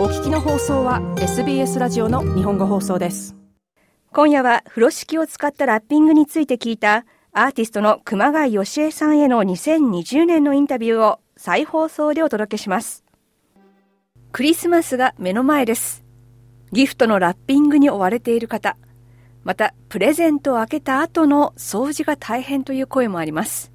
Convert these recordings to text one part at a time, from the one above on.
お聞きの放送は SBS ラジオの日本語放送です。今夜は風呂敷を使ったラッピングについて聞いたアーティストの熊谷義恵さんへの2020年のインタビューを再放送でお届けします。クリスマスが目の前です。ギフトのラッピングに追われている方。またプレゼントを開けた後の掃除が大変という声もあります。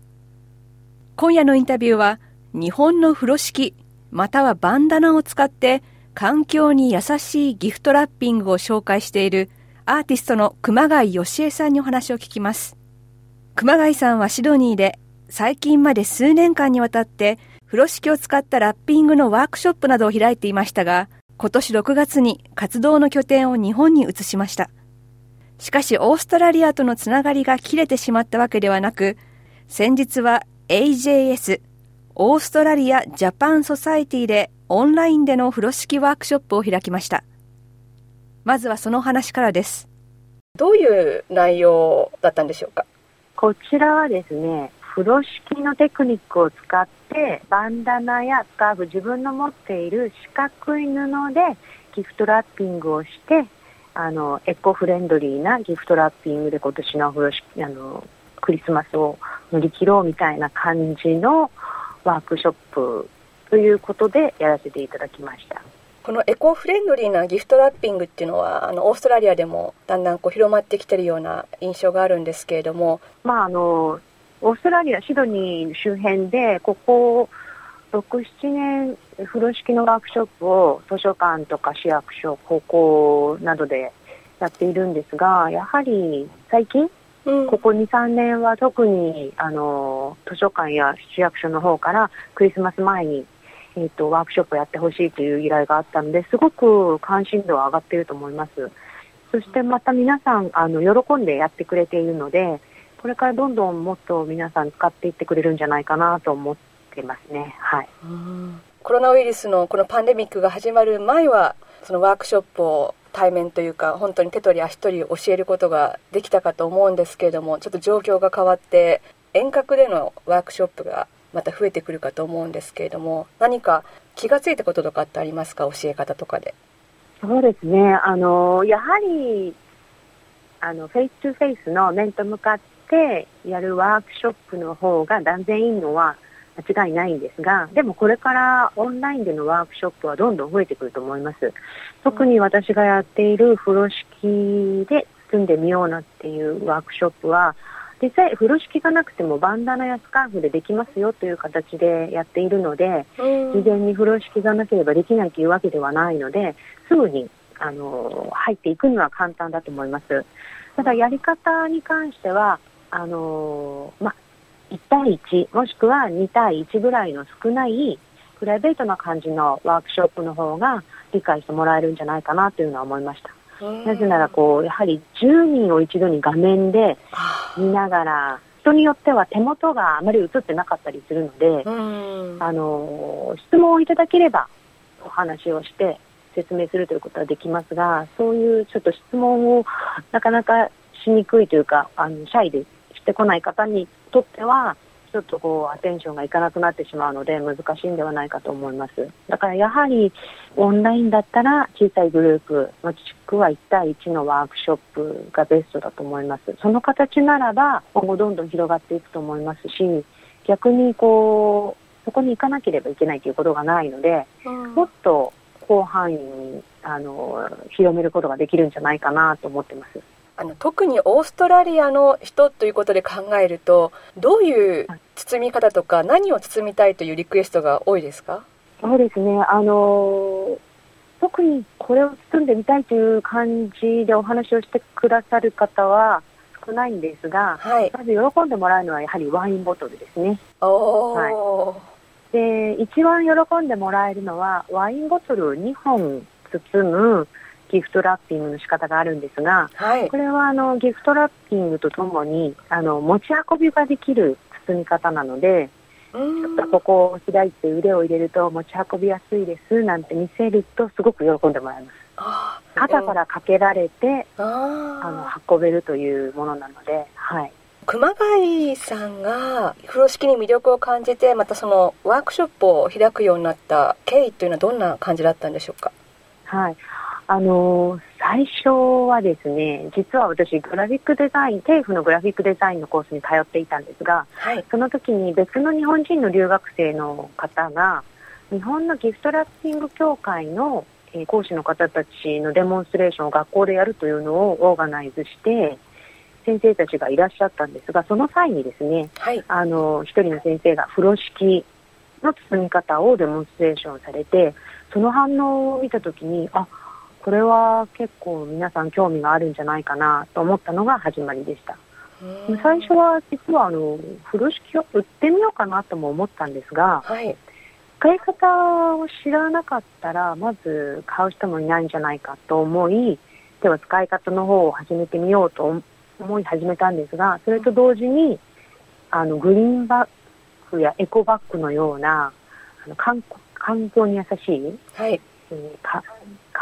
今夜のインタビューは日本の風呂敷またはバンダナを使って環境に優しいギフトラッピングを紹介しているアーティストの熊谷義恵さんにお話を聞きます。熊谷さんはシドニーで最近まで数年間にわたって風呂敷を使ったラッピングのワークショップなどを開いていましたが今年6月に活動の拠点を日本に移しました。しかしオーストラリアとのつながりが切れてしまったわけではなく先日は AJS オーストラリア・ジャパン・ソサイティでオンラインでの風呂敷ワークショップを開きました。まずはその話からです。どういう内容だったんでしょうか？こちらはですね風呂敷のテクニックを使ってバンダナやスカーフ自分の持っている四角い布でギフトラッピングをしてあのエコフレンドリーなギフトラッピングで今年の風呂敷あのクリスマスを乗り切ろうみたいな感じのワークショップということでやらせていただきました。このエコフレンドリーなギフトラッピングっていうのはあのオーストラリアでもだんだんこう広まってきてるような印象があるんですけれども、まあ、あのオーストラリア、シドニー周辺でここ6、7年風呂敷のワークショップを図書館とか市役所、高校などでやっているんですがやはり最近ここ2、3年は特にあの図書館や市役所の方からクリスマス前に、えーと、ワークショップをやってほしいという依頼があったのですごく関心度は上がっていると思います。そしてまた皆さんあの喜んでやってくれているのでこれからどんどんもっと皆さん使っていってくれるんじゃないかなと思ってますね。はい、コロナウイルスのこのパンデミックが始まる前はそのワークショップを対面というか本当に手取り足取り教えることができたかと思うんですけれどもちょっと状況が変わって遠隔でのワークショップがまた増えてくるかと思うんですけれども何か気が付いたこととかってありますか？教え方とかで。そうですねあのやはりあの face to face の面と向かってやるワークショップの方が断然いいのは間違いないんですが、でもこれからオンラインでのワークショップはどんどん増えてくると思います。特に私がやっている風呂敷で包んでみようなっていうワークショップは、実際風呂敷がなくてもバンダナやスカーフでできますよという形でやっているので、事前に風呂敷がなければできないというわけではないので、すぐにあの入っていくには簡単だと思います。ただやり方に関しては、あのまあ、1対1もしくは2対1ぐらいの少ないプライベートな感じのワークショップの方が理解してもらえるんじゃないかなというのは思いました。なぜならこうやはり10人を一度に画面で見ながら人によっては手元があまり映ってなかったりするので、あの質問をいただければお話をして説明するということはできますがそういうちょっと質問をなかなかしにくいというかあのシャイでしてこない方にとってはちょっとこうアテンションがいかなくなってしまうので難しいんではないかと思います。だからやはりオンラインだったら小さいグループもしくは1対1のワークショップがベストだと思います。その形ならば今後どんどん広がっていくと思いますし逆にこうそこに行かなければいけないということがないので、うん、もっと広範囲にあの広めることができるんじゃないかなと思ってます。あの特にオーストラリアの人ということで考えるとどういう包み方とか何を包みたいというリクエストが多いですか？そうですね。あの特にこれを包んでみたいという感じでお話をしてくださる方は少ないんですが、はい、まず喜んでもらうのはやはりワインボトルですね。はい、で一番喜んでもらえるのはワインボトルを2本包むギフトラッピングの仕方があるんですが、はい、これはあのギフトラッピングとともにあの持ち運びができる包み方なので、ちょっとここを開いて腕を入れると持ち運びやすいですなんて見せるとすごく喜んでもらえます。肩からかけられてあの運べるというものなので、はい。熊谷さんが風呂敷に魅力を感じてまたそのワークショップを開くようになった経緯というのはどんな感じだったんでしょうか？はい。あの最初はですね、実は私、グラフィックデザイン、テーフのグラフィックデザインのコースに通っていたんですが、はい、その時に別の日本人の留学生の方が、日本のギフトラッピング協会の講師の方たちのデモンストレーションを学校でやるというのをオーガナイズして、先生たちがいらっしゃったんですが、その際にですね、はい、あの、一人の先生が風呂敷の包み方をデモンストレーションされて、その反応を見たときに、あ、これは結構皆さん興味があるんじゃないかなと思ったのが始まりでした。最初は実はあの風呂敷を売ってみようかなとも思ったんですが、はい、使い方を知らなかったらまず買う人もいないんじゃないかと思いでは使い方の方を始めてみようと思い始めたんですがそれと同時にあのグリーンバッグやエコバッグのようなあの環環境に優しい、はい。えー、か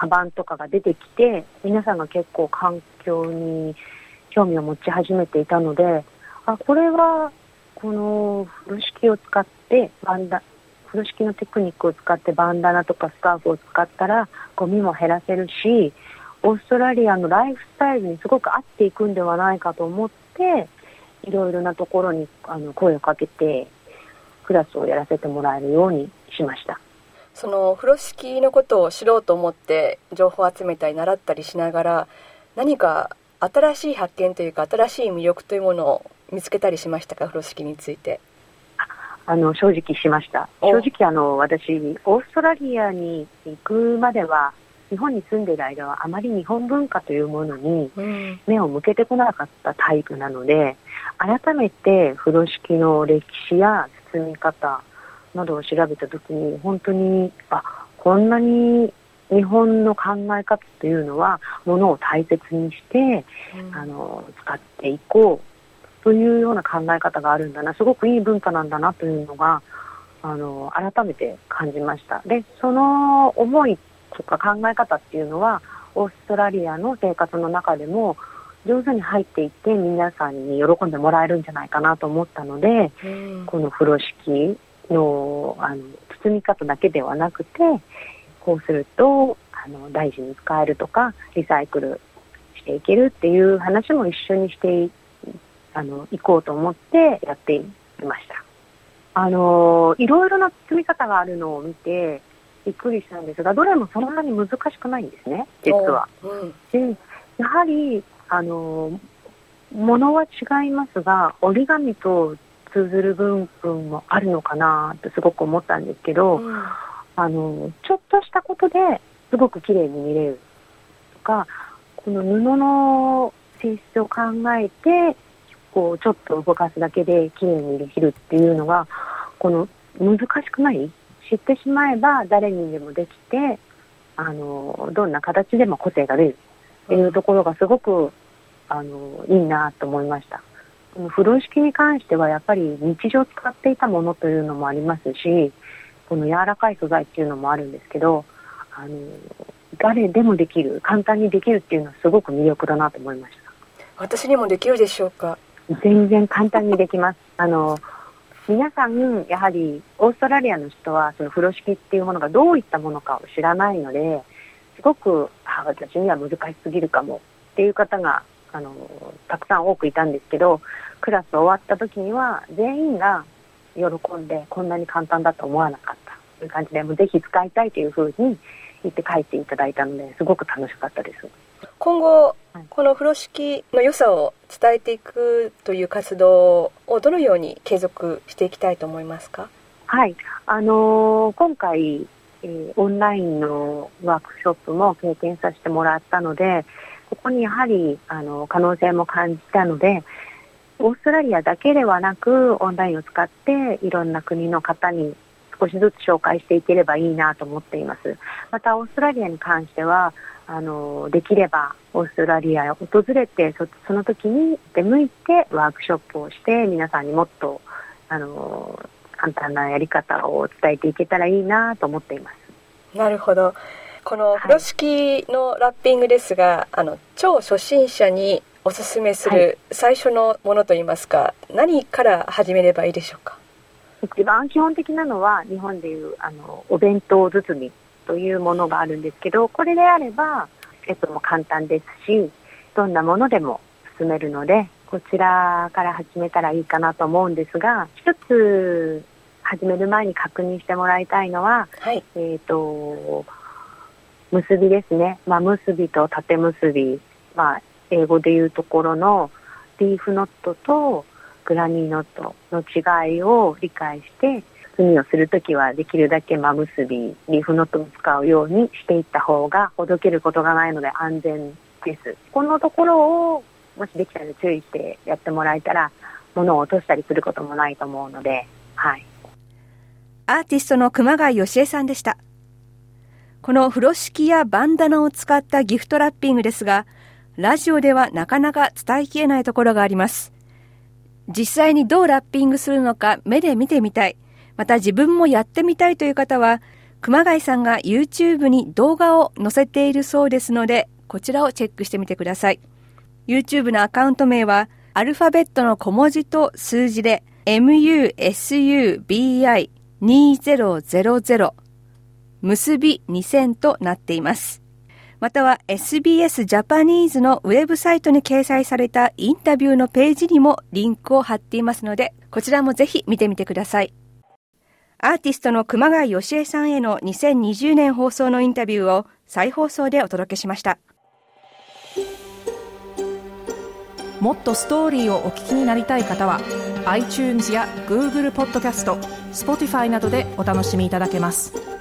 カバンとかが出てきて皆さんが結構環境に興味を持ち始めていたのであこれはこの風呂敷を使ってバンダ風呂敷のテクニックを使ってバンダナとかスカーフを使ったらゴミも減らせるしオーストラリアのライフスタイルにすごく合っていくんではないかと思っていろいろなところにあの声をかけてクラスをやらせてもらえるようにしました。その風呂敷のことを知ろうと思って情報を集めたり習ったりしながら何か新しい発見というか新しい魅力というものを見つけたりしましたか？風呂敷について。あの正直しました。正直あの私オーストラリアに行くまでは日本に住んでいる間はあまり日本文化というものに目を向けてこなかったタイプなので、改めて風呂敷の歴史や包み方などを調べたときに本当にあこんなに日本の考え方というのはものを大切にして、うん、あの使っていこうというような考え方があるんだな、すごくいい文化なんだなというのが、あの、改めて感じました。で、その思いとか考え方っていうのは、オーストラリアの生活の中でも上手に入っていって皆さんに喜んでもらえるんじゃないかなと思ったので、うん、この風呂敷のあの包み方だけではなくて、こうするとあの大事に使えるとか、リサイクルしていけるっていう話も一緒にしてあの行こうと思ってやっていました。あのいろいろな包み方があるのを見てびっくりしたんですがどれもそんなに難しくないんですね実は。うん、でやはりあのものは違いますが折り紙と通ずる部分もあるのかなとすごく思ったんですけど、うん、あのちょっとしたことですごく綺麗に見れるとかこの布の性質を考えてこうちょっと動かすだけで綺麗にできるっていうのがこの難しくない知ってしまえば誰にでもできてあのどんな形でも個性が出るっていうところがすごくあのいいなと思いました。この風呂敷に関してはやっぱり日常使っていたものというのもありますしこの柔らかい素材っていうのもあるんですけどあの誰でもできる簡単にできるっていうのはすごく魅力だなと思いました私にもできるでしょうか？全然簡単にできます。あの皆さん、やはりオーストラリアの人はその風呂敷っていうものがどういったものかを知らないので、すごくあ私には難しすぎるかもっていう方があのたくさん多くいたんですけど、クラス終わった時には全員が喜んでこんなに簡単だと思わなかった。という感じで、もうぜひ使いたいというふうに言って書いていただいたので、すごく楽しかったです。今後、この風呂敷の良さを伝えていくという活動をどのように継続していきたいと思いますか？はい、あのー、今回、えー、オンラインのワークショップも経験させてもらったので、ここにやはりあの可能性も感じたので、オーストラリアだけではなく、オンラインを使っていろんな国の方に少しずつ紹介していければいいなと思っています。また、オーストラリアに関しては、あのできればオーストラリアへ訪れてそその時に出向いてワークショップをして皆さんにもっとあの簡単なやり方を伝えていけたらいいなと思っています。なるほどこの風呂敷のラッピングですが、はい、あの超初心者におすすめする最初のものといいますか、はい、何から始めればいいでしょうか？一番基本的なのは日本でいうあのお弁当包みというものがあるんですけど、これであれば、えっと、も簡単ですし、どんなものでも進めるので、こちらから始めたらいいかなと思うんですが、一つ始める前に確認してもらいたいのは、はい。えっ、と、結びですね。まあ、結びと縦結び。まあ、英語で言うところのリーフノットとグラニーノットの違いを理解して、包みをするときはできるだけ真結び、リーフノットを使うようにしていった方がほどけることがないので安全です。このところをもしできたら注意してやってもらえたら、物を落としたりすることもないと思うので、はい。アーティストの熊谷義恵さんでした。この風呂敷やバンダナを使ったギフトラッピングですが、ラジオではなかなか伝えきれないところがあります。実際にどうラッピングするのか目で見てみたい、また自分もやってみたいという方は、熊谷さんが YouTube に動画を載せているそうですので、こちらをチェックしてみてください。YouTube のアカウント名は、アルファベットの小文字と数字で、musubi2000 結び2000となっています。または SBS ジャパニーズのウェブサイトに掲載されたインタビューのページにもリンクを貼っていますので、こちらもぜひ見てみてください。アーティストの熊谷義恵さんへの2020年放送のインタビューを再放送でお届けしました。もっとストーリーをお聞きになりたい方は iTunes や Google ポッドキャスト Spotify などでお楽しみいただけます。